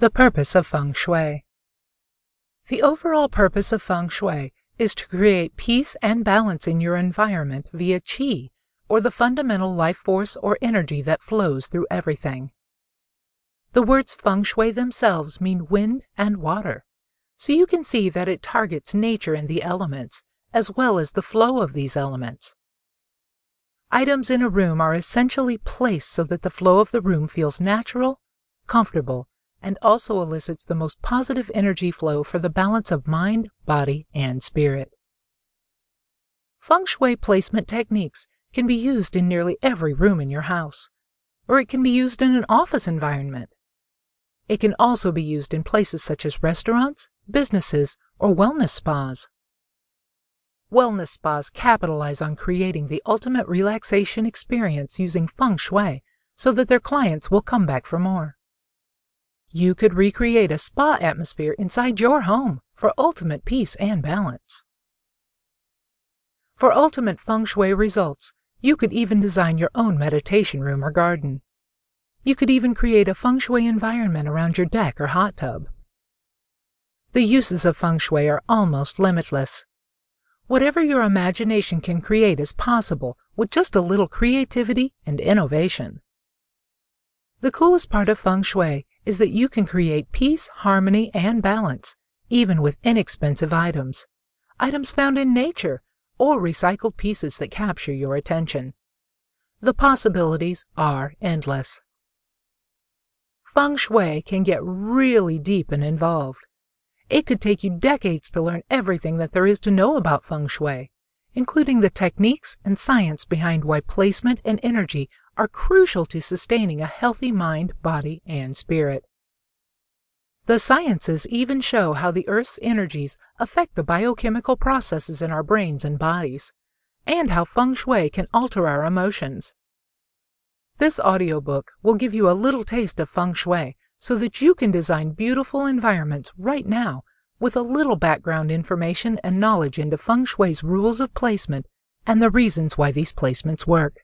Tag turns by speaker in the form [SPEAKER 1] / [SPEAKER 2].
[SPEAKER 1] The purpose of Feng Shui. The overall purpose of Feng Shui is to create peace and balance in your environment via Qi, or the fundamental life force or energy that flows through everything. The words Feng Shui themselves mean wind and water, so you can see that it targets nature and the elements, as well as the flow of these elements. Items in a room are essentially placed so that the flow of the room feels natural, comfortable, and also elicits the most positive energy flow for the balance of mind, body, and spirit. Feng Shui placement techniques can be used in nearly every room in your house, or it can be used in an office environment. It can also be used in places such as restaurants, businesses, or wellness spas. Wellness spas capitalize on creating the ultimate relaxation experience using feng shui so that their clients will come back for more. You could recreate a spa atmosphere inside your home for ultimate peace and balance. For ultimate feng shui results, you could even design your own meditation room or garden. You could even create a feng shui environment around your deck or hot tub. The uses of feng shui are almost limitless. Whatever your imagination can create is possible with just a little creativity and innovation. The coolest part of feng shui is that you can create peace, harmony, and balance, even with inexpensive items, items found in nature, or recycled pieces that capture your attention. The possibilities are endless. Feng Shui can get really deep and involved. It could take you decades to learn everything that there is to know about Feng Shui, including the techniques and science behind why placement and energy are crucial to sustaining a healthy mind, body, and spirit. The sciences even show how the Earth's energies affect the biochemical processes in our brains and bodies, and how feng shui can alter our emotions. This audiobook will give you a little taste of feng shui so that you can design beautiful environments right now with a little background information and knowledge into feng shui's rules of placement and the reasons why these placements work.